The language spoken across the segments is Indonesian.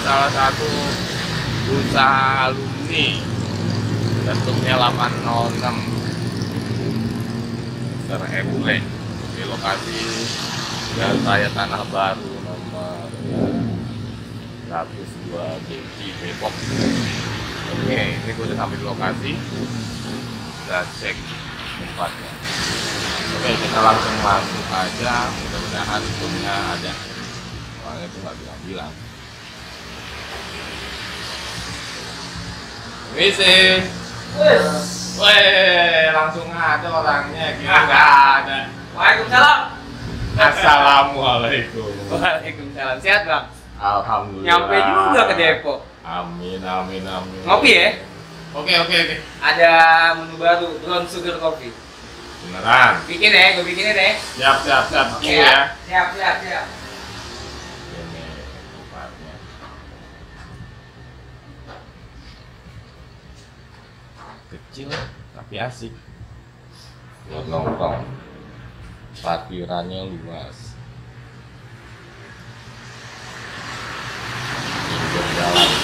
salah satu usaha alumni. Bentuknya 806 Mister Ebule di lokasi Jalan Raya Tanah Baru nomor 102 Beki Depok. Oke, ini gue udah sampai di lokasi. Kita cek tempatnya. Oke, kita langsung masuk aja. Mudah-mudahan punya ada. Soalnya itu nggak bilang-bilang Misi Weh, langsung ada orangnya, kira nggak ada. Waalaikumsalam. Assalamualaikum. Waalaikumsalam. Sehat bang? Alhamdulillah. Nyampe juga ke Depok. Amin, amin, amin. Ngopi ya? Oke, oke, oke. Ada menu baru, brown sugar coffee. Beneran. Bikin ya, gue bikinin ya. Siap, siap, siap. Oke ya. Siap, siap, siap. Kecil tapi asik. Buat nongkrong. Parkirannya luas. Jalan.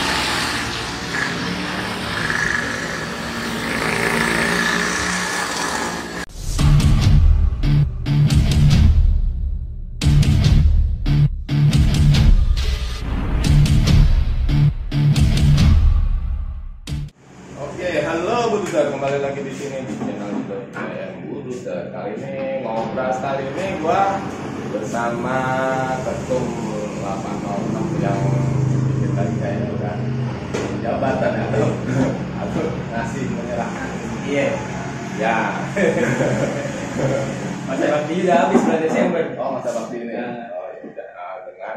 Iya. Ya. Masa bakti udah habis bulan Desember. Oh masa bakti ini. Ya. Oh ya udah Ah, dengan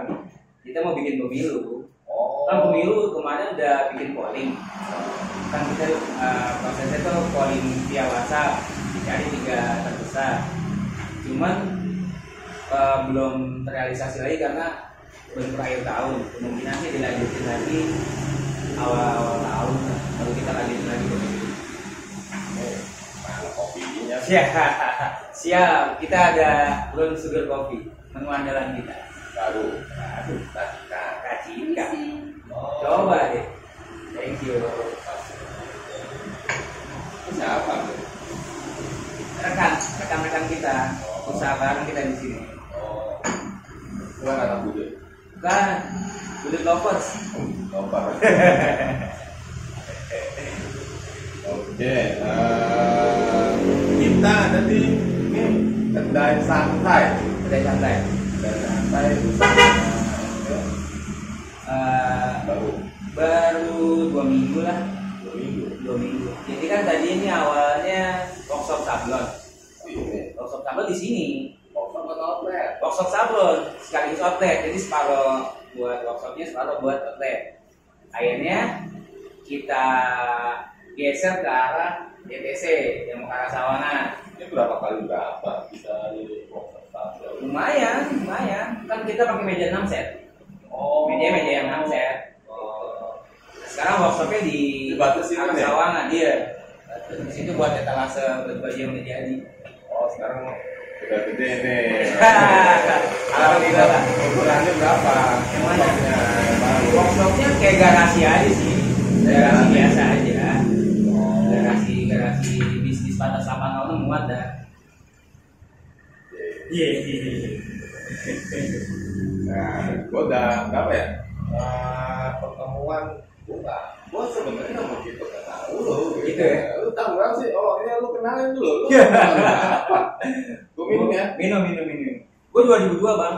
Kita mau bikin pemilu. oh Kan pemilu kemarin udah bikin polling. Kan kita eh, prosesnya tuh polling via WhatsApp. Dicari tiga terbesar. Cuman eh, belum terrealisasi lagi karena belum berakhir tahun. Kemungkinan sih dilanjutin lagi awal-awal tahun. Baru kita lanjutin lagi pemilu. eh, mana kopinya sih? Siap, siap. Kita ada brown sugar coffee, menu andalan kita. Baru. Kan. Kacika. Oh. Coba deh. Thank you. Siapa? Rekan, rekan-rekan kita, usaha bareng kita di sini. Oh, bukan anak budut. Bukan, Budut lovers. Lompat. Oke, eh, kita ada di ini kedai santai. Kedai santai. Kedai santai Eh, baru baru dua minggu lah, dua minggu. dua minggu. Jadi kan tadi ini awalnya workshop sablon. Ini Workshop sablon di sini. atau outlet? Workshop sablon sekaligus outlet. Jadi separuh buat workshopnya, separuh buat outlet. Akhirnya kita geser ke arah DTC yang mau ke arah Sawangan. Ini berapa kali berapa bisa di? Lumayan, lumayan. Kan kita pakai meja 6 set. Oh, Meja meja yang 6 set. Oh, Sekarang workshopnya di Dibatasin arah ya? Sawangan, iya. Di situ buat etalase baju yang udah jadi. oh sekarang udah gede nih. Alhamdulillah lah. Ukurannya berapa? Yang mana? Workshopnya kayak garasi aja sih. Garasi biasa. Garasi bisnis batas 8 muat dah. Iya. Nah, gue udah berapa ya? Eh, pertemuan gue nggak, gue sebenarnya nggak mau gitu tahu lo. Gitu ya? Lu tahu berapa sih? Oh, ini lu kenalin dulu. Lu Iya. apa? Gue minum ya. Minum minum minum. Gue 2002 bang.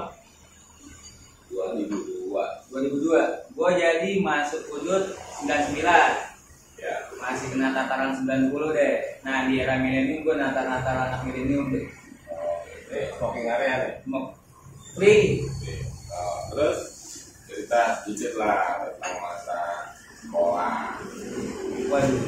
Dua ribu dua. 2002. Gue jadi masuk udut 99. Ya. Masih kena tataran 90 deh. Nah di era milenium gue natar-natar anak milenium deh. Oh, ini smoking area. Mau free. Oke. Oh, terus cerita dikit lah tentang masa sekolah. Waduh.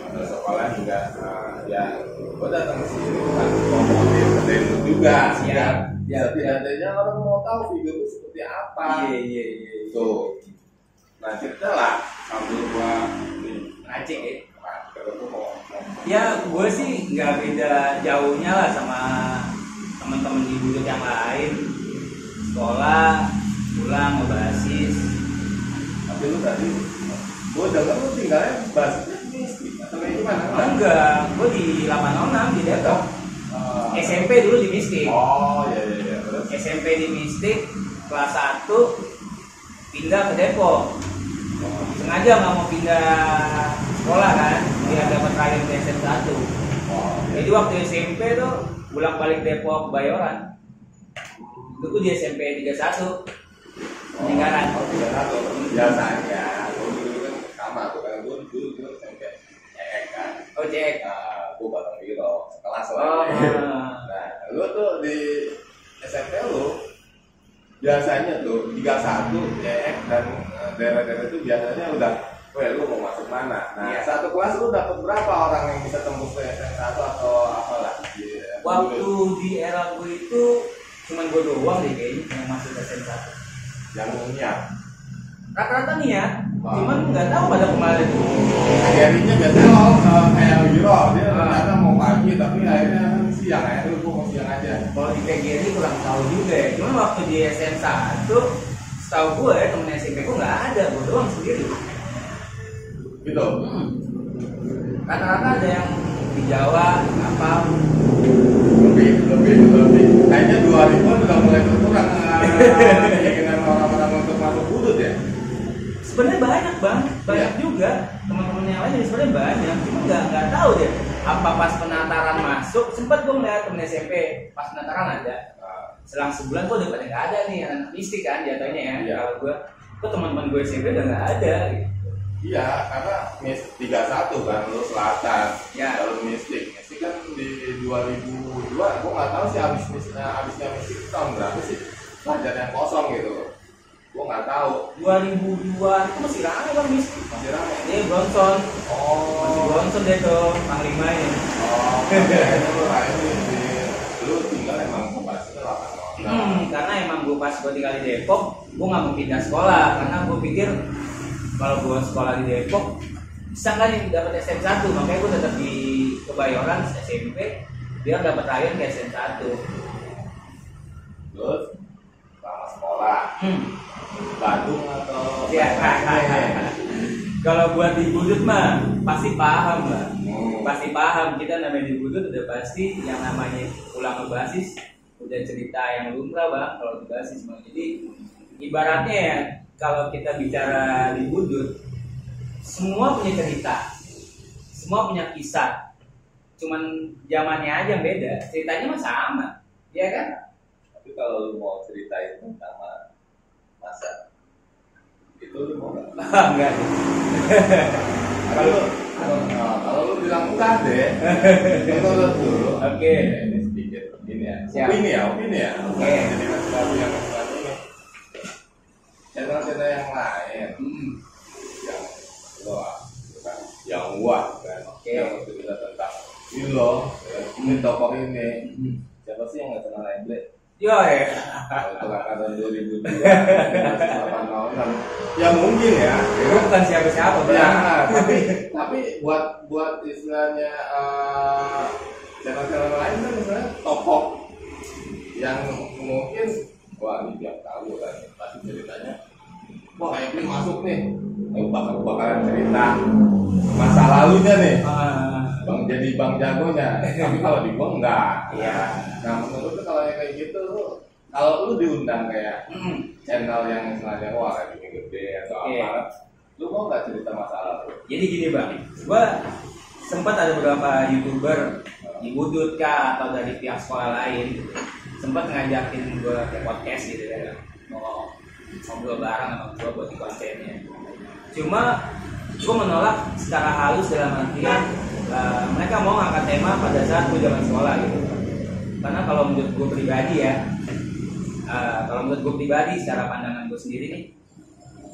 Masa sekolah juga eh, ya gue datang ke sini bukan ngomongin lu juga. Siap. Ya, setidaknya orang mau tahu figur itu seperti apa. Iya iya iya. Tuh. Nah, cerita lah sambil gua Acik eh? ya? Ya gue sih nggak beda jauhnya lah sama teman-teman di budut yang lain. Sekolah pulang ngebasis tapi lu tadi gue dagang lu tinggalnya basisnya di atau kayak gimana? Oh, enggak, gue di 806 di Depok. oh, SMP dulu di Mistik. Oh iya iya, iya. terus? SMP di Mistik kelas 1 pindah ke Depok sengaja nggak mau pindah sekolah kan biar dapat rayap di SMP 1 oh jadi waktu SMP tuh bolak balik Depok Bayoran itu gue di SMP 31 Peninggalan. Oh, tiga satu. Biasanya, gue dulu kan sama tuh kan gue dulu dulu SMP EEK kan. oh cek Nah, gue batang biro sekelas lah. oh Nah, lu tuh di SMP lu biasanya tuh 31 EEK dan daerah-daerah itu biasanya udah Weh, lu mau masuk mana? Nah, yeah. satu kelas lu dapat berapa orang yang bisa tembus ke SM1 atau apalah? Yeah. Waktu Bulu. di era gue itu cuma gue doang deh kayaknya yang masuk ke SMK. Yang umumnya? Rata-rata nih ya, wow. cuman nggak tahu pada kemarin. Akhirnya biasanya lo uh, kayak Wiro, dia rata-rata mau pagi tapi akhirnya siang akhirnya lu mau siang aja. Kalau di KGRI kurang tahu juga ya. Cuman waktu di SMK itu Tahu gue temen SMP gue nggak ada, gue doang sendiri. Gitu. Hmm. Rata-rata ada yang di Jawa, apa? Lebih, lebih, lebih. Kayaknya dua ribu udah mulai berkurang. Eh, keinginan orang-orang untuk masuk kudut ya. Sebenarnya banyak bang, banyak ya. juga teman-teman yang lain sebenarnya banyak, cuma nggak nggak tahu deh apa pas penataran masuk sempat gue melihat temen SMP pas penataran ada selang sebulan kok udah pada nggak ada nih anak mistik kan jatuhnya ya Iya. kalau gue kok teman-teman gue SMP udah nggak ada gitu. Iya, karena mis 31 kan lu selatan. Ya. Kalau mistik, mistik kan di 2002, gua nggak tahu sih habis mis, eh, habisnya mistik tahun berapa sih? Pelajaran yang kosong gitu. Gua nggak tahu. 2002 itu masih rame bang mistik Masih rame. dia Bronson masih Oh. Bronson deh tuh panglima ini Oh, kayaknya lu tinggal emang kapasitasnya 8 orang. Hmm, karena emang gue pas gue tinggal di Depok, gue nggak mau pindah sekolah. Karena gue pikir kalau gue sekolah di Depok bisa nggak nih dapat SM 1 makanya gue tetap di Kebayoran SMP biar dapat rayon ke SM 1 Terus selama sekolah hmm. Bandung atau ya kalau buat di Budut mah pasti paham lah Hmm. pasti paham. Kita namanya di Budut udah pasti yang namanya pulang ke basis udah cerita yang lumrah bang kalau di basis bang jadi ibaratnya ya kalau kita bicara di Budut semua punya cerita semua punya kisah cuman zamannya aja yang beda ceritanya mah sama ya kan Tapi kalau lu mau ceritain tentang masa itu lu mau nggak? enggak Kalau kalau lu bilang enggak deh, itu dulu. Oke. Ini ya. Siap. Opini ya, opini ya. Oke. Jadi sesuatu yang sesuatu ini. Channel-channel yang lain Hmm. yang lo bukan yang wah kan Oke. yang cerita tentang ini lo ya, ini tokoh ini Hmm. siapa sih yang nggak kenal Emble Yo ya. kalau itu angkatan 2002 masih 8 tahunan ya mungkin ya Gue bukan siapa-siapa, ya tapi tapi buat buat istilahnya eh, channel-channel lain kan misalnya tokoh yang mungkin wah ini tiap tahu kan pasti ceritanya. Wah Emble masuk nih. Eh, bakal bakalan cerita masa lalunya nih. Ah, bang jadi bang jagonya. Tapi kalau di gua enggak. Iya. nah menurut lu kalau yang kayak gitu lu kalau lu diundang kayak channel yang misalnya wah lagi gede atau apa lu mau nggak cerita masa lalu? Jadi gini bang, gua sempat ada beberapa youtuber di Budut kah atau dari pihak sekolah lain gitu. Sempat ngajakin gua ke podcast gitu ya. Mau ngobrol bareng sama gua buat kontennya. Cuma gua menolak secara halus dalam artian eh, mereka mau ngangkat tema pada saat gua zaman sekolah gitu. Karena kalau menurut gua pribadi ya eh, kalau menurut gua pribadi secara pandangan gua sendiri nih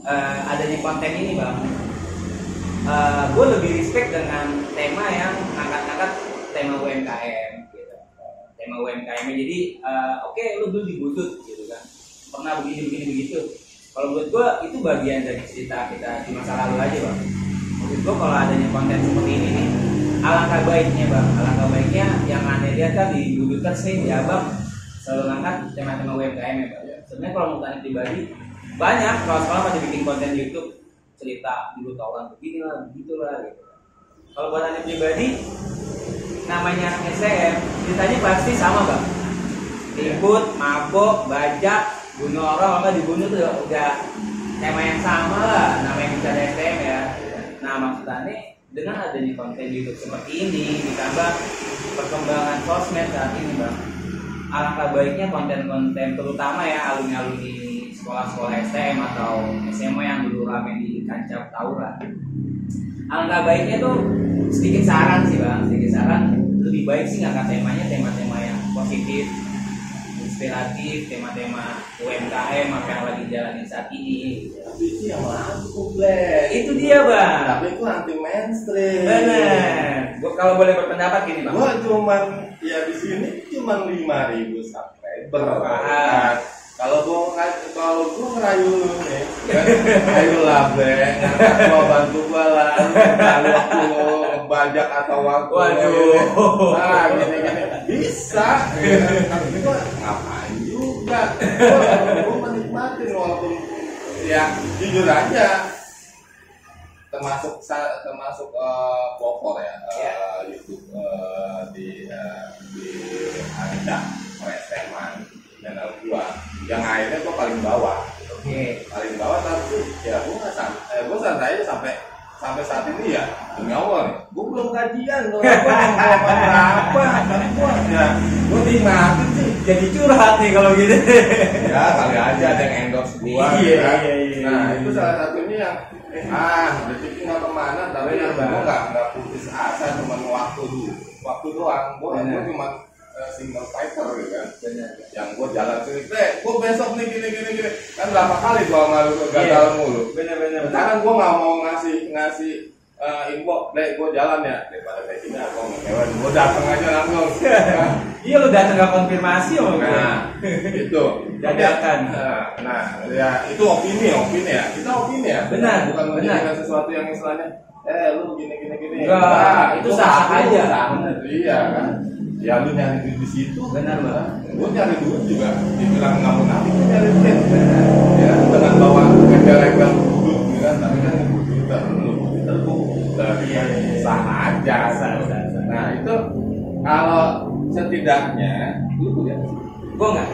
eh, adanya konten ini bang gue lebih respect dengan tema yang ngangkat-ngangkat tema UMKM. Tema UMKM jadi eh, oke lu dulu dibutut gitu kan. Pernah begini begini begitu. Kalau buat gue itu bagian dari cerita kita di masa lalu aja bang. Maksud gue kalau adanya konten seperti ini nih alangkah baiknya bang. Alangkah baiknya yang aneh lihat kan di Buduters nih di abang selalu ngangkat tema-tema UMKM ya bang. Sebenarnya kalau menurut aneh pribadi banyak kalau sekolah pada bikin konten YouTube cerita dulu tawuran begini lah begitu lah gitu. Kalau buat anda pribadi namanya anak ceritanya pasti sama bang ribut mabok bajak bunuh orang apa dibunuh tuh udah tema yang sama lah namanya bicara STM ya. Nah maksudnya dengan adanya konten YouTube seperti ini ditambah perkembangan sosmed saat ini bang alangkah baiknya konten-konten terutama ya alumni-alumni sekolah-sekolah STM atau SMA yang dulu rame di kancah tawuran alangkah baiknya tuh sedikit saran sih bang sedikit saran lebih baik sih ngangkat temanya tema-tema yang positif inspiratif tema-tema UMKM apa yang lagi jalanin saat ini Tapi itu yang aku Black. itu dia bang Tapi itu anti mainstream. bener gua kalau boleh berpendapat gini bang Gua cuman ya di sini cuman lima ribu subscriber. Ah. Kalau gua kalau gua ngerayu lu nih, kan, ayo lah ngangkat gua bantu gua lah, waktu ngebajak atau waktu. Waduh. nah gini gini. Bisa, ya. tapi gua ngapain juga, gua, menikmatin walaupun ya jujur aja. Termasuk sa- termasuk Bogor ya Ya. YouTube eh, di eh, di ada Preseman channel gua yang akhirnya gua paling bawah oke paling bawah tapi ya gua nggak sam eh, gua santai aja sampai sampai saat ini ya demi Allah nih gua belum gua nggak mau apa tapi gua ya gua nikmatin sih jadi curhat nih kalau gitu ya kali aja ada yang endorse gua Iya, kan. iya, iya, nah iya. itu salah satunya yang eh, ah rezeki nggak ke mana tapi gua Bang. nggak nggak putus asa cuma waktu dulu waktu doang Benar. gua cuma eh, single fighter gitu kan bener yang gua jalan sini eh gua besok nih gini gini gini kan berapa kali gua malu gagal Iya. mulu bener bener sekarang gua nggak mau ngasih ngasih eh, info deh gua jalan ya daripada kayak gini aku ngekewan gua datang aja langsung iya lu datang nggak konfirmasi om Nah, itu Dadakan. Nah, nah, ya itu opini, opini ya. Kita opini ya. Benar, bukan benar. sesuatu yang istilahnya eh lu gini gini gini. Enggak, Nah, itu sah aja. Iya kan. Ya lu nyari duit di situ. Benar, Bang. Gue nyari duit juga. Dibilang nggak munafik, gua nyari duit. Ya, dengan bawa embel-embel duduk, gitu kan. Tapi kan duduk terlalu terlalu dari Iya, iya, iya. sah aja. Sah, sah, sah. Nah itu kalau setidaknya lu kuliah gua nggak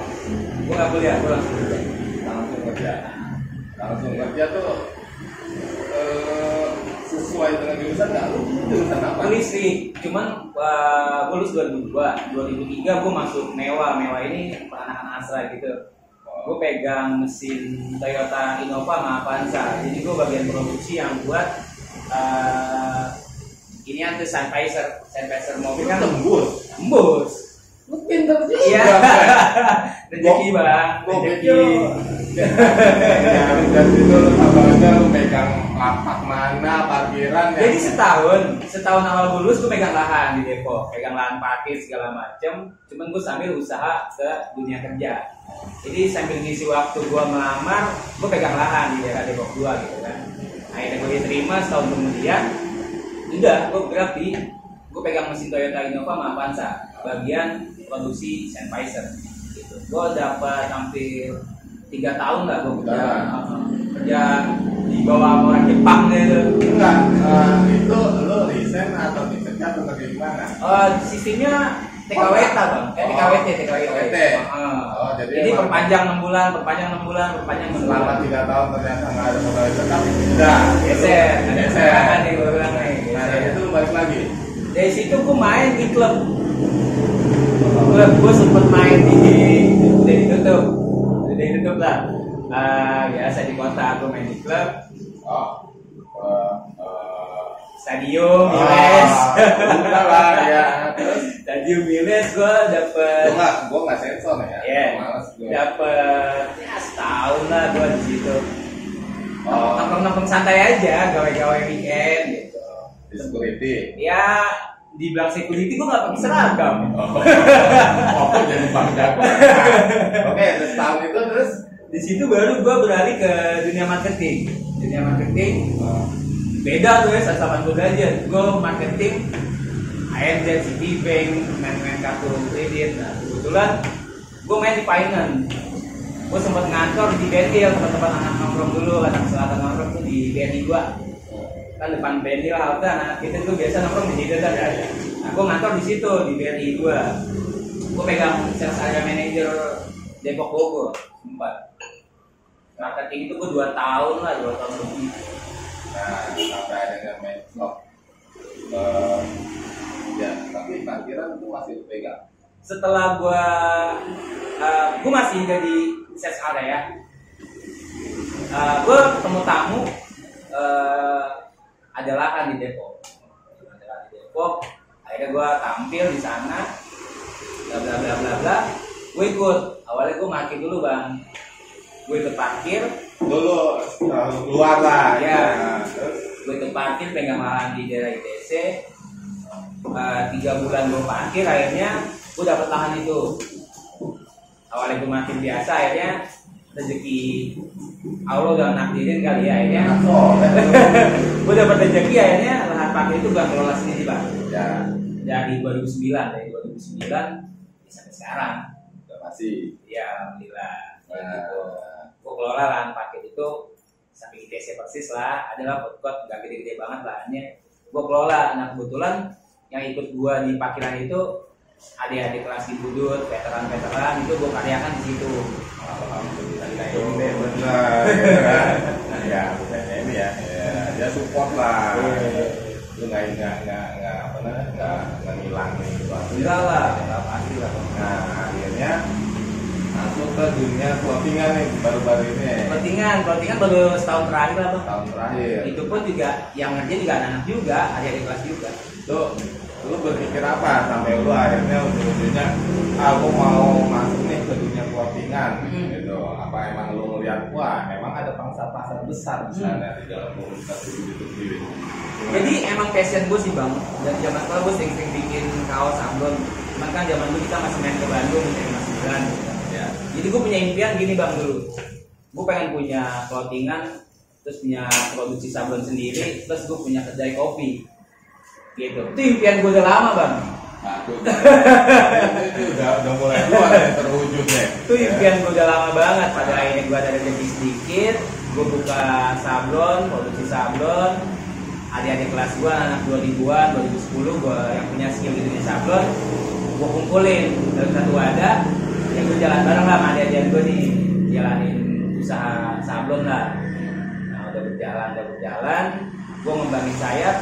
gua nggak kuliah gua langsung kerja langsung kerja langsung kerja tuh sesuai dengan jurusan lu jurusan apa? Listrik cuman uh, gua lulus 2002 2003 gua masuk mewah. Mewah ini peranakan asra gitu. Gue pegang mesin Toyota Innova sama Avanza. Jadi gue bagian produksi yang buat uh, ini tuh Sennheiser Sennheiser mobil kan. Tembus? Tembus lu pinter juga iya. rezeki bang rezeki. ya dan itu lu tambah aja lu megang lapak mana parkiran ya. Jadi setahun setahun awal lulus gue pegang lahan di Depok. Pegang lahan parkir segala macem. Cuman gue sambil usaha ke dunia kerja. Jadi sambil ngisi waktu gue melamar gue pegang lahan di daerah Depok 2 gitu kan. Akhirnya gue diterima setahun kemudian udah gue bergerak di gue pegang mesin Toyota Innova sama Avanza bagian produksi Sennheiser gitu gue dapat hampir tiga tahun lah gue kerja Udah. kerja di bawah orang Jepang gitu enggak eh, itu lu resign atau dipecat atau dari mana Eh, sistemnya TKWT bang, eh TKWT, TKWT. TKWT. Heeh. Oh, jadi jadi perpanjang 6 bulan, perpanjang 6 bulan, perpanjang 6 selama bulan. tiga tahun ternyata nggak ada pegawai tetap udah Geser, ada geser nah geser. dari itu balik lagi Dari situ gue main di klub. Klub gue sempet main di udah ditutup, udah ditutup lah. Eh, biasa di kota gue main di klub, oh eh, eh, stadium, Miles. Ah, udah lah ya. Stadium Miles gue dapet gua nggak gua nggak sensor ya. Iya. males gua. Dapet ya setahun lah gua di situ. Oh. nongkrong nongkrong santai aja gawe-gawe weekend gitu. Di security? Ya dibilang security gua nggak pakai seragam. Oh. Kok jadi bang jago. Oke terus tahun itu terus di situ baru gua beralih ke dunia marketing. Dunia marketing oh, beda tuh ya 180 derajat gua marketing ANZ Citibank main-main kartu kredit. Nah kebetulan gua main di finance. Gue sempet ngantor di Bentil tempat-tempat anak nongkrong dulu anak selatan nongkrong tuh di BNI gua kan depan Bentil halte anak kita tuh biasa nongkrong di situ kan nah gue ngantor di situ di BNI gua. Gue pegang sales area manager Depok Bogor sempat marketing itu gue dua tahun lah dua tahun lebih. Nah, sampai ada yang main slot. Eh, ya, tapi parkiran itu masih pegang. setelah gua uh, gua masih jadi sales area. Uh, gua ketemu tamu uh, ada lahan di Depok. Ada lahan di Depok. Akhirnya gua tampil di sana. Bla bla bla bla bla. Gue ikut. Awalnya gue parkir dulu bang. Gue ikut parkir. Dulu eh, keluar lah. Iya. Nah, gue ikut parkir pegang lahan di daerah ITC Eh, tiga bulan gue parkir akhirnya gue dapet lahan itu. Awalnya gue makin biasa akhirnya rezeki Allah udah nakdirin kali ya akhirnya Oh, gue dapet rezeki akhirnya lahan parkir itu gue kelola sendiri bang ya, dari 2009 dari 2009 sampai sekarang. Udah masih. ya alhamdulillah. Nah, gitu. Gue kelola lahan parkir itu sampai ITC persis lah. Adalah pot nggak gede-gede banget lahannya. Gue kelola. Nah kebetulan yang ikut gue di parkiran itu adik-adik kelas di Budut veteran-veteran itu gue karyakan di situ Alhamdulillah. Ini benar. ya kan? Ya, bukannya ini ya. Ya, dia support lah. Lu nggak nggak nggak nggak apa namanya nggak nggak ngilangin itu. Alhamdulillah lah nggak pasti lah Nah, akhirnya masuk ke dunia clothingan nih baru-baru ini. Pentingan, pentingan baru setahun terakhir lah bang. Tahun terakhir. Itu pun juga yang ngerjain juga anak-anak juga, adik-adik kelas juga. Lu lu berpikir apa sampai lu akhirnya ujung-ujungnya ah gua mau masuk nih ke dunia clothingan Hmm. gitu apa emang lu ngeliat wah emang ada pangsa pasar besar di sana di dalam komunitas itu sendiri Jadi emang passion gue sih bang. Dan zaman sekolah gue sering-sering bikin kaos sablon. Cuman kan zaman dulu kita masih main ke Bandung, main ke Masukan. ya Jadi gue punya impian gini bang dulu. Gue pengen punya clothingan, terus punya produksi sablon sendiri, terus gue punya kedai kopi. Gitu. Itu impian gue udah lama bang. nah, itu, udah udah mulai keluar ya terwujud ya Itu impian gue udah lama banget. Pada akhirnya gue ada rezeki sedikit, gue buka sablon, produksi sablon. Adik-adik kelas gue anak 2000-an, 2010 gue yang punya skill di dunia sablon, gue kumpulin dalam satu wadah. Yang gue jalan bareng lah sama adik-adik gue nih, jalanin usaha sablon lah. Nah udah berjalan, udah berjalan, gue ngembangin sayap,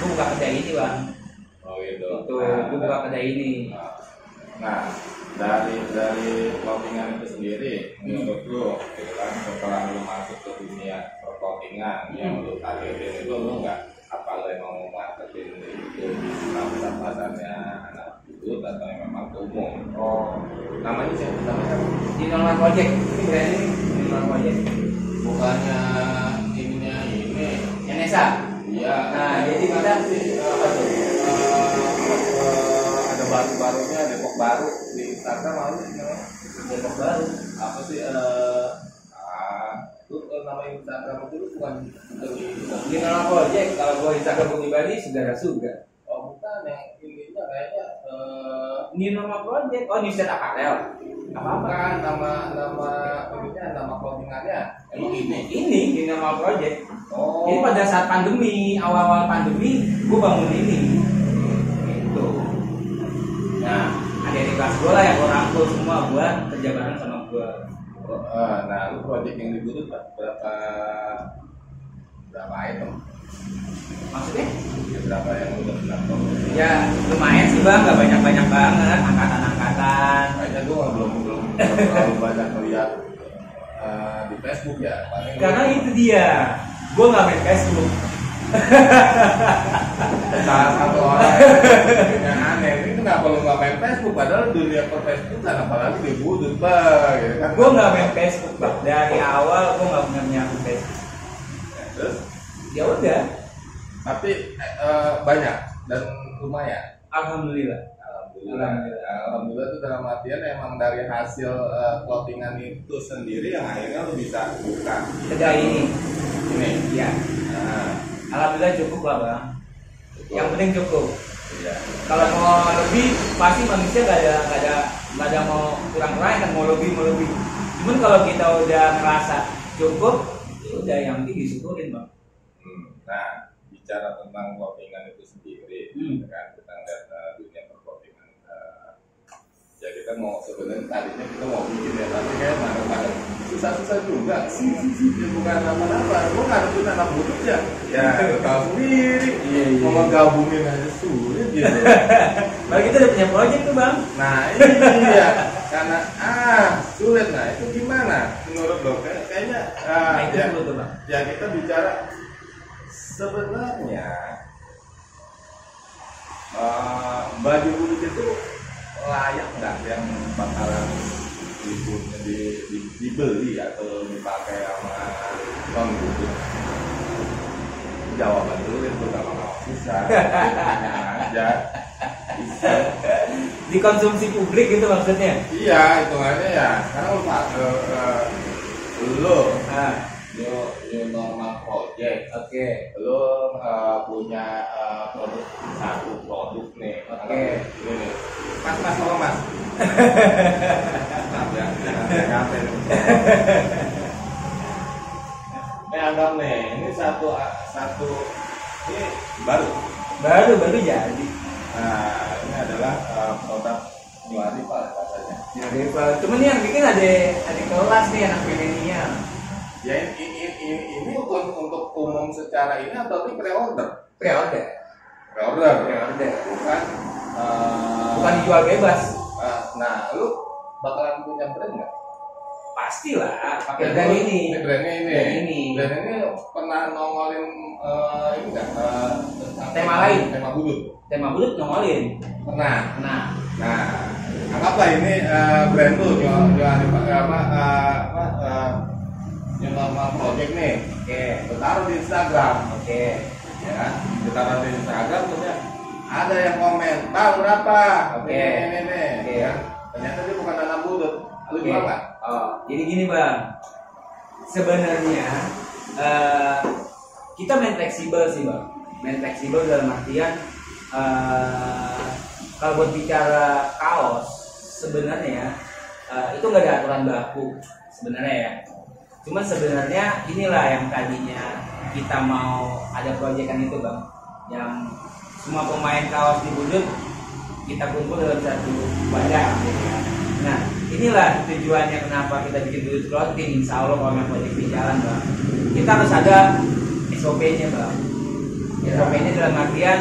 gue buka kedai ini bang. oh gitu Itu gue buka kedai ini. nah dari dari clothingan itu sendiri menurut lu gitu kan setelah lu masuk ke dunia perclothingan yang lu targetin itu lu nggak apa lu emang mau marketin itu bisa pasar pasarnya anak itu atau yang memang umum Oh, namanya siapa namanya di normal project ini brand ini di normal project. bukannya ininya ini NSA. Iya Nah, jadi kita apa tuh Eh, eh, ada baru-barunya Depok baru di Instagram apa namanya? Depok baru. apa sih eh ah itu eh, nama Instagram itu bukan bukan di Di normal project kalau gua Instagram pribadi saudara suga. Oh bukan yang ininya kayaknya eh Ini normal project. Oh, New Set Apparel. Apa apa? bukan nama nama ininya nama clothingannya emang ini Ini di normal project. oh Jadi pada saat pandemi, awal-awal pandemi, gua bangun ini. Gitu. Nah, ada di kelas gua lah yang gua rangkul semua buat kerja bareng sama gua. Oh, eh, nah lu project yang dibutuh berapa berapa item Maksudnya? ya, berapa yang udah Ya lumayan sih bang, nggak banyak-banyak banget angkatan-angkatan. kayaknya gua belum belum belum terlalu banyak melihat eh, di Facebook ya paling Karena itu dia, gue nggak main Facebook. salah satu orang yang aneh ini kenapa lu nggak main Facebook padahal dunia per Facebook kan apalagi di budut bah gitu kan Gue nggak main Facebook bang. Dari awal gue nggak punya Facebook. Ya, terus Ya udah, tapi eh, banyak dan lumayan alhamdulillah. Alhamdulillah. Alhamdulillah itu dalam artian emang dari hasil eh, clothingan itu sendiri yang akhirnya lu bisa buka Kedai ini, ini. ya. Nah, Alhamdulillah cukup lah bang. Yang penting cukup. iya. Kalau mau lebih, pasti manusia nggak ada nggak ada nggak ada mau kurang kurang kan mau lebih mau lebih. cuman kalau kita udah ngerasa cukup ya udah yang penting disyukurin bang Nah, bicara tentang clothingan itu sendiri, Hmm. kan kita ngeliat uh, dunia perclothingan. Uh, ya kita mau sebenarnya tadinya kita mau bikin ya, tapi kayak kadang-kadang susah-susah juga. sih ya, bukan apa-apa. Gue ngadepin anak butuh ya, ya tahu sendiri. Iya, iya. Mau gabungin aja sulit gitu. kalau kita udah punya project tuh bang Nah iya, karena ah sulit. Nah itu gimana menurut lo? Kayak- Kayaknya ah, nah itu ya, tuh bang ya kita bicara sebenarnya eh, baju bulut itu layak nggak yang bakalan dibu- di, di, dibeli atau dipakai sama non bulut? Jawaban dulu itu gak mau susah, Tanya aja. Bisa. dikonsumsi publik gitu maksudnya Iya, hitungannya ya. Sekarang lu lu ah new, new normal project. Oke. Lu uh, punya uh, produk satu produk nih. Oke. ini nih. Mas mas tolong mas. Ya nih ini anggap nih ini satu satu ini baru. Baru baru jadi. Nah ini adalah uh, produk new arrival katanya. Ya rival cuman yang bikin ada ada kelas nih anak milenial ya ini, ini, ini, untuk, untuk umum secara ini atau ini pre-order? Pre-order. Pre-order. Pre-order. Bukan uh, bukan dijual bebas. uh, nah lu bakalan punya brand nggak? Pastilah pakai brand ini. Ini brandnya ini. Brand ini. brand ini pernah nongolin uh, ini nggak? Uh, Tema lain. tema budut tema bulut nongolin. Pernah. Nah nah anggaplah ini uh, brand lu jual jual apa uh, apa uh, yang normal project nih oke lu taruh di Instagram oke ya kan kita taruh di Instagram terusnya ada yang komen bang berapa Oke. ini ini ini Oke. ya ternyata dia bukan anak budut lu Oke. jual nggak Oh, jadi gini bang, sebenarnya eh, kita main fleksibel sih bang, main fleksibel dalam artian eh, kalau buat bicara kaos sebenarnya eh, itu nggak ada aturan baku sebenarnya ya. Cuman sebenarnya inilah yang tadinya kita mau ada proyekan itu bang, yang semua pemain kaos di Budut kita kumpul dalam satu wadah. gitu ya. Nah, inilah tujuannya kenapa kita bikin Budut Clothing. Insya Allah kalau proyek di jalan bang, kita harus ada SOP-nya bang. SOP-nya dalam artian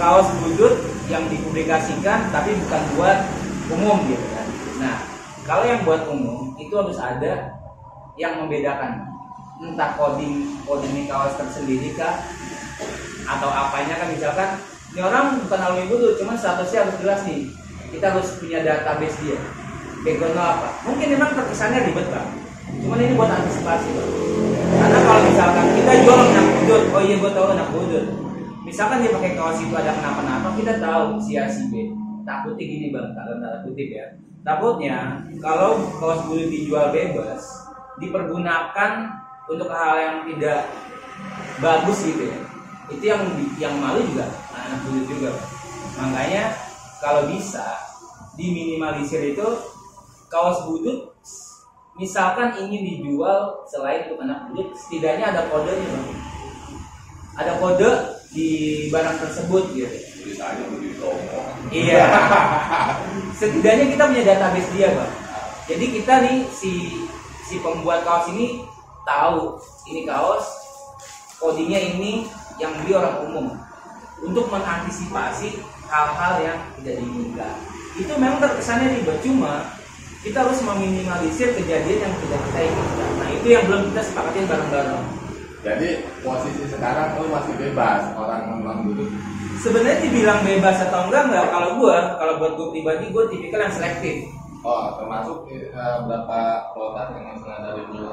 kaos Budut yang dipublikasikan tapi bukan buat umum gitu kan. Nah, kalau yang buat umum itu harus ada yang membedakan. Entah coding coding kaos tersendiri kah atau apanya kan misalkan ini orang bukan alumni butuh cuman statusnya harus jelas nih. Kita harus punya database dia. Backgroundnya apa? Mungkin memang terkesannya ribet bang cuman ini buat antisipasi bang karena kalau misalkan kita jual anak budut oh iya gue tahu anak budut misalkan dia pakai kaos itu ada kenapa-napa kita tahu si A si B. Takutnya gini bang. Tanda kutip ya. Takutnya kalau kaos budut dijual bebas dipergunakan untuk hal yang tidak bagus gitu ya. Itu yang yang malu juga anak budut juga. Makanya kalau bisa diminimalisir itu kaos budut misalkan ingin dijual selain untuk anak budut setidaknya ada kodenya bang. Ada kode di barang tersebut gitu. Begitu iya. Setidaknya kita punya database dia bang. Jadi kita nih si si pembuat kaos ini tahu ini kaos codingnya ini yang beli orang umum. Untuk mengantisipasi hal-hal yang tidak diinginkan. Itu memang terkesannya ribet cuma kita harus meminimalisir kejadian yang tidak kita inginkan. Nah itu yang belum kita sepakatin bareng-bareng. Jadi posisi sekarang lu masih bebas orang non budut sebenarnya dibilang bebas atau enggak enggak. Kalau gua kalau buat gua pribadi gua tipikal yang selektif oh termasuk eh, berapa produk yang misalnya dari new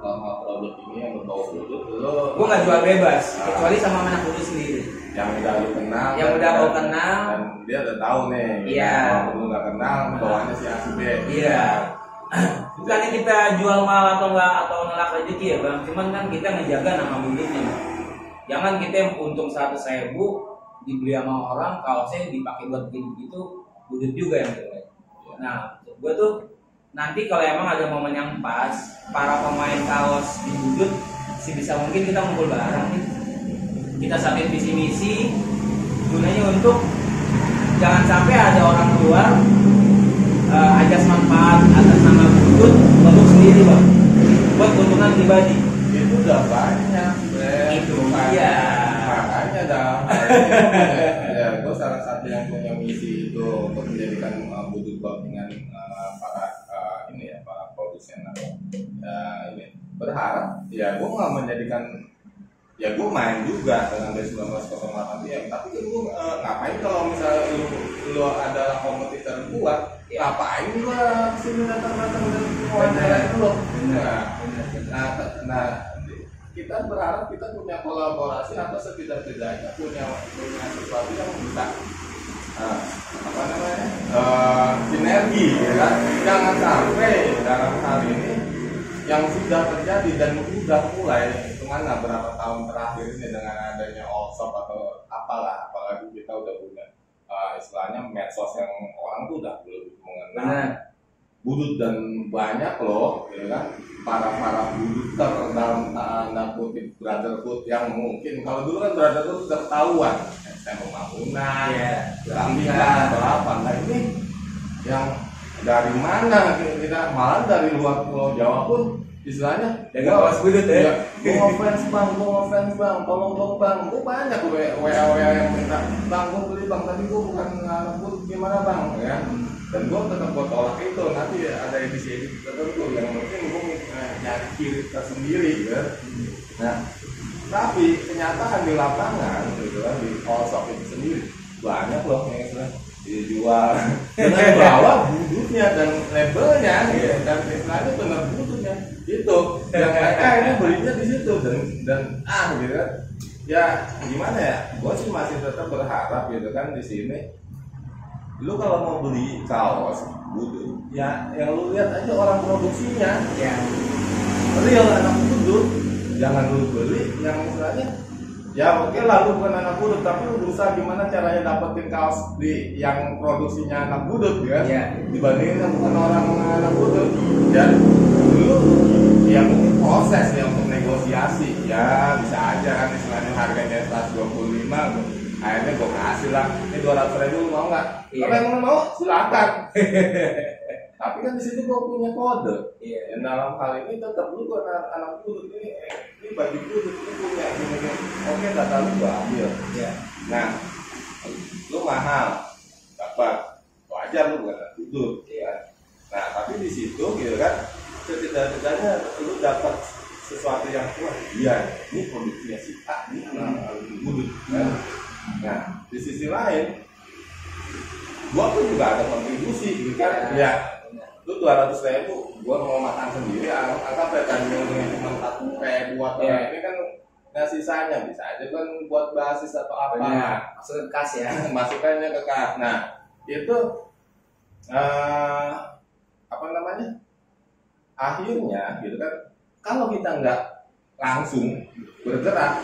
normal produk ini yang berbau budut lu gua nggak jual bebas kecuali sama anak gua sendiri yang udah lu kenal Yang udah kau kenal. dan dia udah tahu nih Iya. kalau lu nggak kenal bawaannya si A si B Iya. Bukannya kita jual mahal atau enggak atau nolak rezeki ya bang, cuman kan kita ngejaga nama. Bang. Jangan kita yang untung seratus ribu dibeli sama orang, kaosnya dipakai buat bikin begitu, budut juga yang jelek. Nah, gue tuh nanti kalau emang ada momen yang pas para pemain kaos di Budut sebisa mungkin kita ngumpul bareng nih kita sambil visi misi gunanya untuk jangan sampai ada orang keluar uh, ajas manfaat atas nama Budut untuk sendiri bang buat keuntungan pribadi itu udah banyak. Itu dia. makanya ini ya gue salah satu yang punya misi itu untuk menjadikan uh, budut berharap ya gue nggak menjadikan ya gue main juga dengan B1908 PM tapi kan gue uh, ngapain kalau misalnya lu, lu adalah kompetitor kuat Ya. ngapain gue ke sini datang-datang dan wawancara lu? Nah, Nah, nah, kita berharap kita punya kolaborasi atau setidak-tidaknya punya punya sesuatu yang bisa ah, apa namanya eh, sinergi, ya kan? Jangan sampai dalam hal ini yang sudah terjadi dan sudah mulai hitungannya berapa tahun terakhir ini dengan adanya all shop atau apalah, apalagi kita udah punya eh, istilahnya medsos yang orang tuh udah lebih mengenal benar budut dan banyak loh ya kan para para buduter dalam tanda kutip brotherhood yang mungkin kalau dulu kan brotherhood sudah ketahuan SM pembangunan Iya. Lampiran atau apa nah ini yang dari mana kita? Malah dari luar pulau Jawa pun istilahnya. Jaga kaos budut ya. gue ngefans bang, gue ngefans bang, tolong dong bang, gue banyak gue WA WA yang minta. Bang gue beli bang, tapi gue bukan anak budut gimana bang, ya. Dan gue tetap gue tolak itu. Nanti ada edisi edisi tertentu yang mungkin gue eh, nyari kiri tersendiri gitu nah tapi kenyataan di lapangan gitu kan di all shop itu sendiri banyak loh yang istilah dijual dengan bawa budutnya dan labelnya gitu dan istilahnya benar budutnya itu yang mereka ini belinya di situ dan dan ah gitu kan. Ya gimana ya? Gue sih masih tetap berharap gitu kan di sini. Lu kalau mau beli kaos budut ya yang lu lihat aja orang produksinya. Ya. Real anak budut jangan lu beli yang istilahnya ya oke lah lu bukan anak budut tapi lu berusaha gimana caranya dapetin kaos di yang produksinya anak budut ya. Iya. dibandingin yang bukan orang anak budut dan dulu ya mungkin proses ya untuk negosiasi ya bisa aja kan istilahnya harganya 125 akhirnya gue kasih lah. Ini 200 ribu lu mau nggak? Iya. kalau emang lu mau? Silakan tapi kan di situ gue punya kode. Iya. Dan dalam hal ini tetap lu kan anak, anak budut ini eh, ini baju budut ini punya gini gini. Oke data lu gua ambil. Ya nah lu mahal. Dapat wajar lu bukan anak budut ya nah tapi di situ gitu kan setidak-tidaknya lu dapat sesuatu yang wah iya ini produksinya si A ini anak budut kan? nah di sisi lain gua pun juga ada kontribusi gitu kan. Ya. Lu dua ratus ribu gua mau makan sendiri anggap anggap ya kan yang cuma satu ribu atau ini kan nah sisanya bisa aja kan buat basis atau apa. Benar. Maksudnya kas ya. Masukannya ke kas. Nah itu eh apa namanya? Akhirnya gitu kan kalau kita nggak langsung bergerak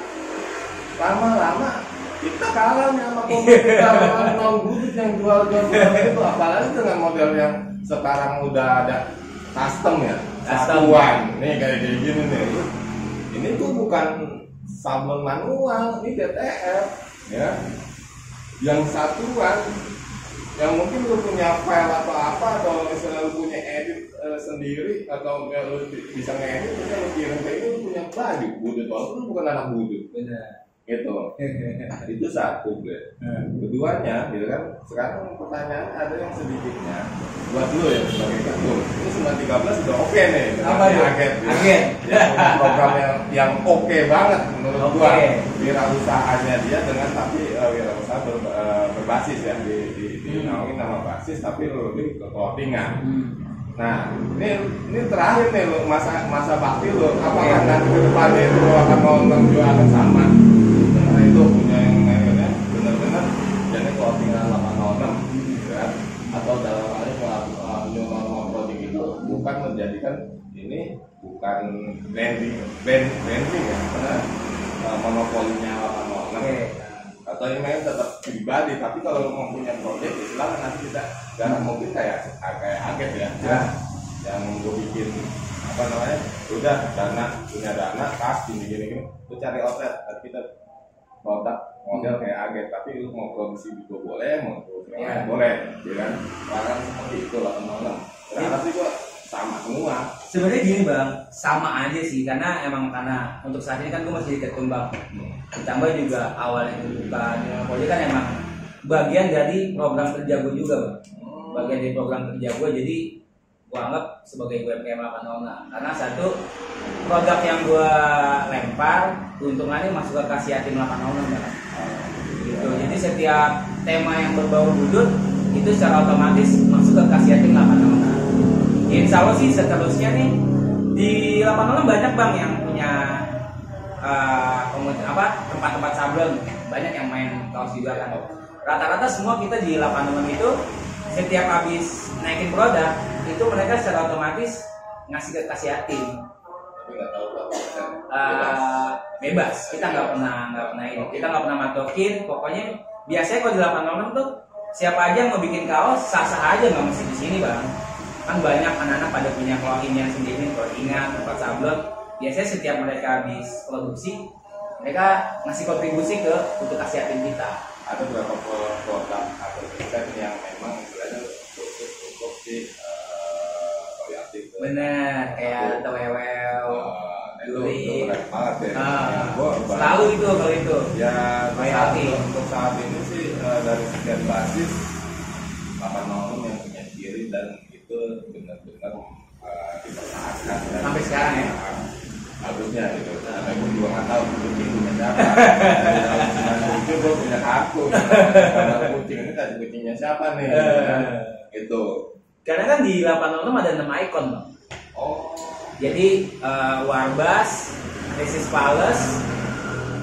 lama-lama kita kalah nih sama kompetitor non budut yang jual-jual jual itu apalagi dengan model yang sekarang udah ada custom ya? Custom. satuan. Nih kayak kayak gini nih. Ini tuh bukan sablon manual ini DTF ya. Yang satuan yang mungkin lu punya file atau apa atau misalnya lu punya edit eh, sendiri atau ya, lu bi- bisa ngedit terus lu kirim ke ini lu punya baju budut walaupun lu bukan anak budut benar gitu itu satu gue keduanya gitu kan sekarang pertanyaan ada yang sedikitnya buat lu ya sebagai ketum ini 913 udah oke nih Apa tuh? agen ya. Agen. ya, program yang yang oke banget menurut Oke. gua wirausahaanya dia dengan tapi uh, wirausaha ber, eh, berbasis ya di, di, dinaungi nama basis tapi lebih ke clothingan Hmm. Nah, ini ini terakhir nih lo masa masa bakti lo apakah nanti ke depannya itu lo akan mau menjualkan sama? Karena itu punya yang akhirnya benar-benar jadi kalau tinggal 806 gitu kan atau dalam hal ini new normal project itu bukan menjadikan ini bukan branding brand branding ya karena uh, monopolinya 806 oke atau yang lain tetap pribadi tapi kalau punya project ya silakan nanti kita garap mungkin kayak kayak aget ya. Ya. yang gue bikin apa namanya udah dana punya dana pas gini gini gini lu cari outlet nanti kita produk model kayak agen tapi lu mau produksi juga boleh mau produksi Iya. boleh ya kan? Bahkan seperti itu lah teman-teman ternyata sih gua sama semua sebenarnya gini bang. Sama aja sih karena emang karena untuk saat ini kan gue masih di ketum bang ditambah juga awalnya buka Nyonya Poli kan emang bagian dari program kerja gue juga bang. Bagian dari program kerja gue jadi gue anggap sebagai UMKM 806 karena satu produk yang gue lempar keuntungannya masuk ke kasih yatim 806 bang. Gitu. Jadi setiap tema yang berbau budut itu secara otomatis masuk ke kasih yatim 806 Insya Allah sih seterusnya nih di 806 banyak bang yang punya komunitas apa tempat-tempat sablon banyak yang main kaos juga kan rata-rata semua kita di 86 itu setiap habis naikin produk itu mereka secara otomatis ngasih ke kasih yatim. Berapa persen Eh, bebas. Kita nggak pernah nggak pernah ini. Kita nggak pernah matokin. Pokoknya biasanya kalau di 86 tuh siapa aja yang mau bikin kaos sah sah aja nggak mesti di sini bang kan banyak anak-anak pada punya clothing sendiri clothingan tempat sablon. Biasanya setiap mereka habis produksi mereka ngasih kontribusi ke untuk kasih yatim kita. Ada beberapa pro- produk atau desain yang memang istilahnya khusus untuk si eh, kreatif bener kayak tewewel Eh, itu, Juri. itu keren banget ya Ah, selalu itu kalau itu. Ya untuk saat, hati. untuk saat ini sih eh, dari sekian basis 86 yang punya ciri dan itu benar-benar eh, dipertahankan sekarang ya? Bagusnya gitu karena gue juga nggak tahu kucing punya siapa tahun 97 gue punya kartu gambar kucing ini tadi kucingnya siapa nih Eh. gitu karena kan di 806 ada 6 ikon bang oh Jadi eh, Warbas, Resist Palace,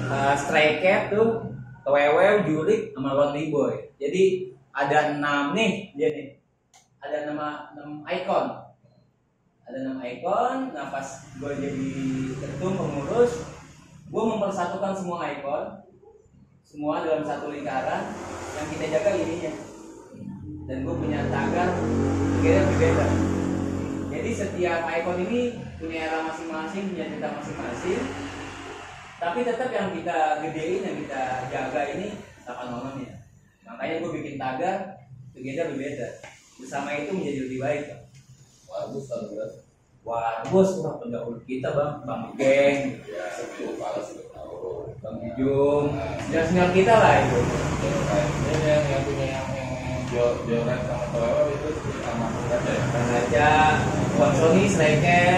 eh, Stray Cat tuh, Wewew, Jurik, sama Lonely Boy. Jadi ada enam nih dia nih. Ada nama enam ikon. Ada enam ikon. Nah pas gue jadi ketum pengurus, gue mempersatukan semua ikon, semua dalam satu lingkaran. Yang kita jaga ininya. Dan gue punya tagar, kira berbeda. Jadi setiap ikon ini punya era masing-masing, punya cerita masing-masing. Tapi tetap yang kita gedein, yang kita jaga ini 806 ya. Makanya gue bikin tagar, together berbeda. Bersama itu menjadi lebih baik. Bagus bagus Wah, bos, wah pendahulu kita bang, bang Geng, ya tahu bang Jum, senior kita lah itu. ini yang yang punya yang yang Jo Joran sama Toyo itu sama aja ya Bang Raja, Bang Sony, Striker,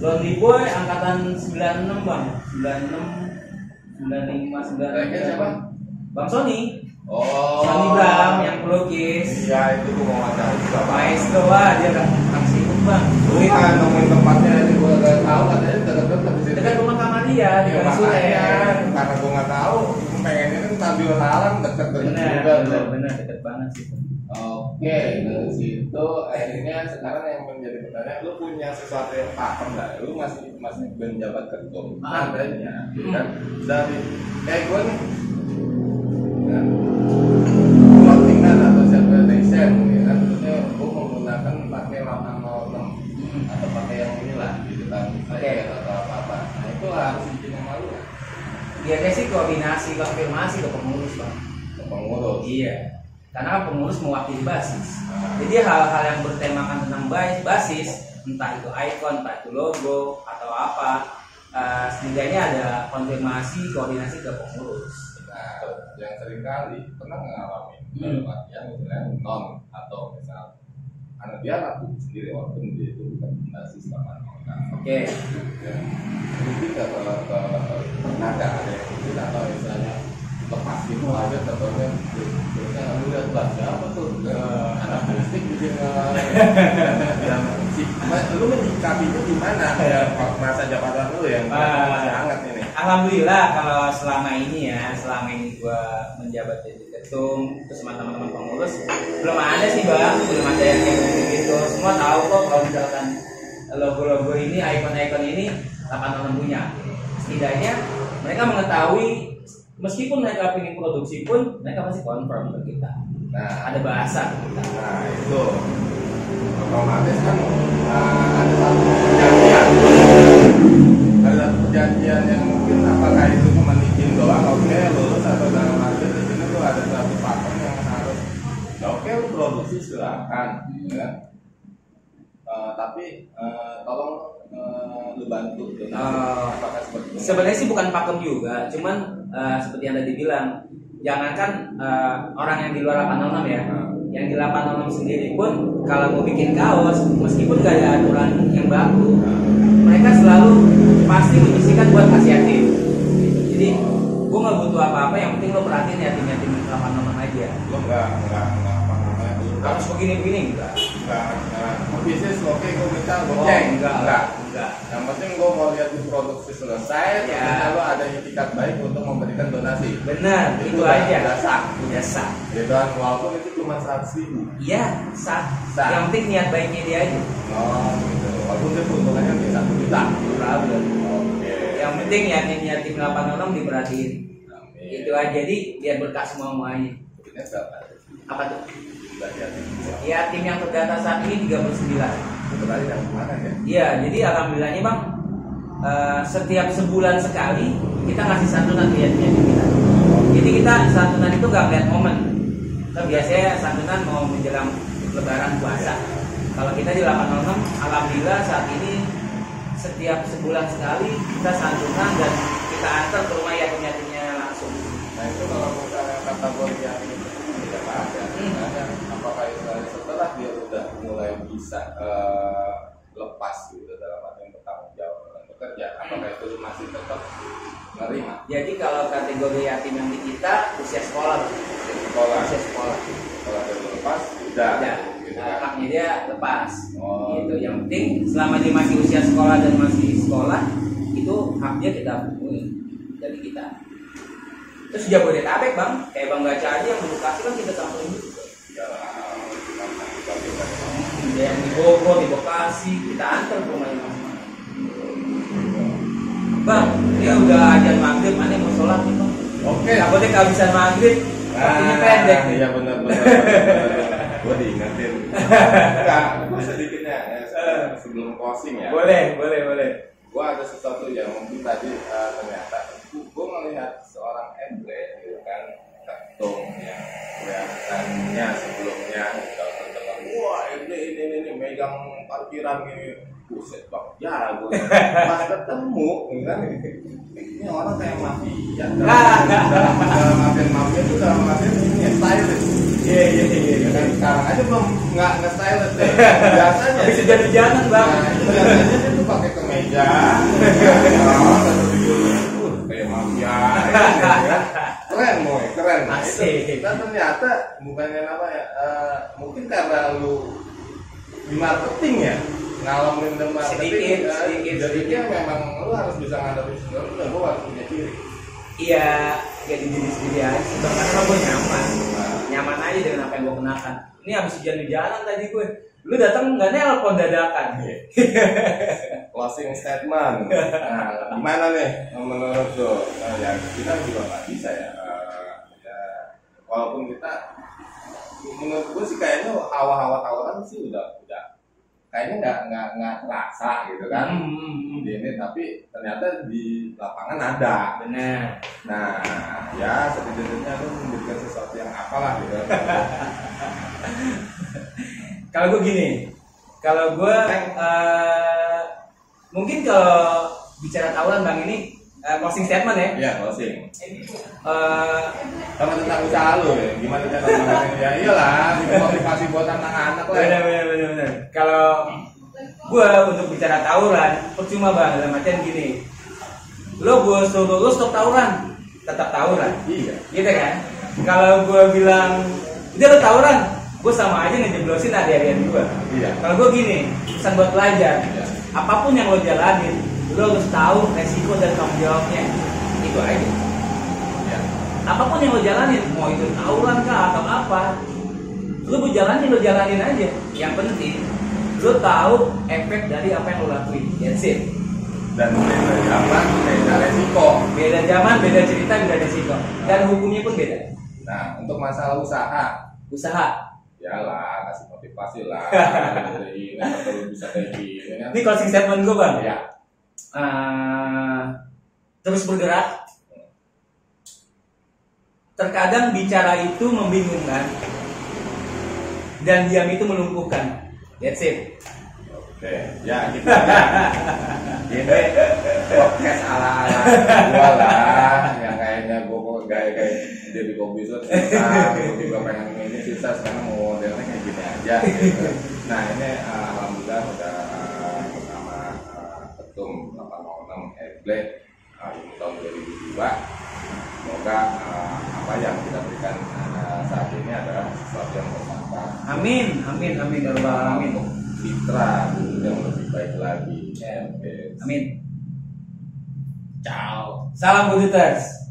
Lonely Boy, angkatan 96 bang, 96, 95, 96. Striker siapa? Bang Sony, oh Sony Bram yang pelukis. iya itu gue mau Pak. Maestro ah, dia kan bang. Lu kan nemuin tempatnya ini gue gak tahu katanya dekat-dekat di situ. Dekat rumah kamar dia di Iya makanya Suren. karena gue nggak tahu, pengennya kan sambil halang dekat-dekat juga benar, benar, dekat banget sih. Oke, dari situ akhirnya sekarang yang menjadi pertanyaan, lu punya sesuatu yang pakem nggak? Lu masih masih menjabat ketum, Ah. adanya, Hmm. kan? Dari kayak gue nih, kan? clothingan atau self design, ya kan? Nggak? Biasanya sih koordinasi, konfirmasi ke pengurus bang. ke pengurus. Iya. Karena pengurus mewakili basis. Jadi hal-hal yang bertemakan tentang bas- basis, entah itu icon, entah itu logo atau apa, eh, setidaknya ada konfirmasi, koordinasi ke pengurus. Nah, yang sering kali pernah Hmm. dalam artian misalnya non atau misal karena dia laku sendiri walaupun dia itu bukan basis sama Oke. ya mungkin ke pernah ada yang mungkin atau misalnya lepas gitu aja contohnya terusnya lu lihat lah siapa tuh? Eh, anak bikin eh, yang si lu menyikapinya gimana? Ya masa jabatan lu yang Ah. masih hangat ini. Alhamdulillah kalau selama ini ya, selama ini gua menjabat jadi ketum terus sama teman-teman pengurus belum ada sih bang, belum ada yang kayak gitu. Semua tahu kok kalau misalkan logo-logo ini, ikon-ikon ini 86 punya. Setidaknya mereka mengetahui meskipun mereka ingin produksi pun mereka pasti confirm ke kita. nah Ada bahasa kita. Nah itu otomatis kan uh, ada satu perjanjian Oh. itu Sebenarnya sih bukan pakem juga, cuman eh, seperti yang tadi bilang, jangankan eh, orang yang di luar 806 ya, yang di 806 sendiri pun kalau mau bikin kaos, meskipun gak ada aturan yang baku, mereka selalu pasti menyisikan buat kasih yatim. Gitu. Jadi gue nggak butuh apa-apa, yang penting lo perhatiin yatim-yatim 806 aja. lu nggak nggak nggak apa namanya lu Harus begini-begini enggak? nggak nggak mau bisnis oke gue minta Oh, goceng enggak, enggak enggak. Yang penting gue mau lihat di produksi selesai Ya. lo ada itikat baik untuk memberikan donasi Benar, itu, udah- aja. udah sah Udah sah. gitu kan walaupun itu cuma seratus ribu Iya, sah. Sah. Yang penting niat baiknya dia aja. oh gitu walaupun dia keuntungannya mungkin satu juta Problem. oke Yang penting yatim yatim 806 diperhatiin. Amin. Itu aja jadi biar berkah semua semuanya. Apa tuh? Yatim Yatim yang terdata saat ini 39. Kebetulan dari mana ya Iya, jadi alhamdulillahnya bang eh, setiap sebulan sekali kita ngasih santunan ke yatim yatim kita. Jadi kita santunan itu gak melihat momen. Kan biasanya santunan mau menjelang lebaran puasa. Kalau kita di 806, alhamdulillah saat ini setiap sebulan sekali kita santunan dan kita antar ke rumah yatim yatimnya langsung. Nah itu kalau misalnya kategori yang tidak ada, Hmm. Misalnya, apakah itu setelah dia udah mulai bisa eh, lepas gitu dalam arti bertanggung jawab dalam bekerja, apakah itu masih tetap menerima Jadi kalau kategori yatim yang di kita usia sekolah, sekolah? usia sekolah. Kalau dia lepas, udah, Udah, gitu nah, kan? haknya dia lepas. Oh. Gitu. Yang penting selama dia masih usia sekolah dan masih sekolah, itu hak dia kita penuhi dari kita. Terus Jabodetabek bang, kayak bang Gaca aja yang Bekasi kan kita samperin Bogor, di Bekasi, kita antar ke rumahnya masing-masing. Bang, ini udah ajan maghrib, mana mau sholat nih bang? Oke, Takutnya kehabisan maghrib, waktunya pendek nih. Iya benar benar. Gue diingetin. Enggak, gue sedikitnya ya, sebelum closing ya. Boleh, boleh, boleh. gue ada sesuatu yang mungkin tadi eh, ternyata gue melihat seorang Emre gitu kan ketum yang kelihatannya parkiran gini buset bang ya gue pas ketemu kan ini orang kayak mafia dalam dalam dalam mafia itu dalam mafia ini ya stylish Iya, iya, iya. Ya kan sekarang aja belum nggak nge stylish deh biasanya Bisa jadi-jalan bang. Nah, itu biasanya dia tuh pakai kemeja, uh, kayak mafia, ya, keren moy, keren. Nah, itu, Asik. dan ternyata bukannya apa ya, eh, mungkin karena lu di marketing ya, ngalamin di marketing, Sedikit, eh, sedikit, jadinya sedikit. memang lu harus bisa ngadepin sendiri, dan lu harus punya ciri. Iya, jadi diri sendiri aja. Karena gue nyaman. Nyaman aja dengan apa yang gue kenakan. Ini habis hujan-hujanan tadi gue. Lu datang nggak nelpon dadakan. Closing statement. Nah, gimana nih menurut lo? Nah, ya kita juga nggak bisa ya. eh, ya. Walaupun kita, menurut gue sih kayaknya hawa-hawa tawaran sih udah udah kayaknya nggak nggak nggak terasa gitu kan. Hmm, Di ini tapi ternyata di lapangan ada. benar. Nah, ya setidaknya lu memberikan sesuatu yang apalah gitu. Kalau gue gini, kalau gue eh, mungkin kalau bicara tawuran bang ini eh, closing statement ya. Iya, closing. Eh, Sama tentang usaha lu ya, gimana cara mengenai ya iyalah, motivasi buat anak-anak lah. benar benar benar benar. Kalau gue untuk bicara tawuran, percuma bang dalam artian gini. Lo gue suruh lo stop tawuran, tetap tawuran. Iya. gitu kan kalau gue bilang udah lo tawuran gue sama aja ngejeblosin adik-adik gue Iya. kalau gue gini pesan buat pelajar Iya. apa pun yang lo jalanin lo harus tahu resiko dan tanggung jawabnya. Itu aja. Iya. apa pun yang lo jalanin mau itu tawuran kah atau apa lo mau jalanin lo jalanin aja. Yang penting lo tahu efek dari apa yang lo lakuin. That's it. Dan beda zaman, beda resiko. beda zaman beda cerita beda resiko. Dan hukumnya pun beda. Nah, untuk masalah usaha, usaha. Yalah kasih motivasi lah. Ini bisa kayak gini. Ini closing statement gue bang. ya Eh, terus bergerak. Terkadang bicara itu membingungkan dan diam itu melumpuhkan. That's it. oke ya gitu ini podcast ala ala gua lah yang kayaknya gua kok kayak jadi kopi susah tiba-tiba pengen ini susah sekarang mau modelnya kayak gini aja gitu. nah ini uh, alhamdulillah udah uh, bersama uh, ketum 806 Eble uh, ini tahun 2002 semoga uh, apa yang kita berikan uh, saat ini adalah sesuatu yang bermanfaat Amin, amin, amin, ya Rabbal alamin. citra yang lebih baik lagi. Amin. Ciao. Salam Buduters.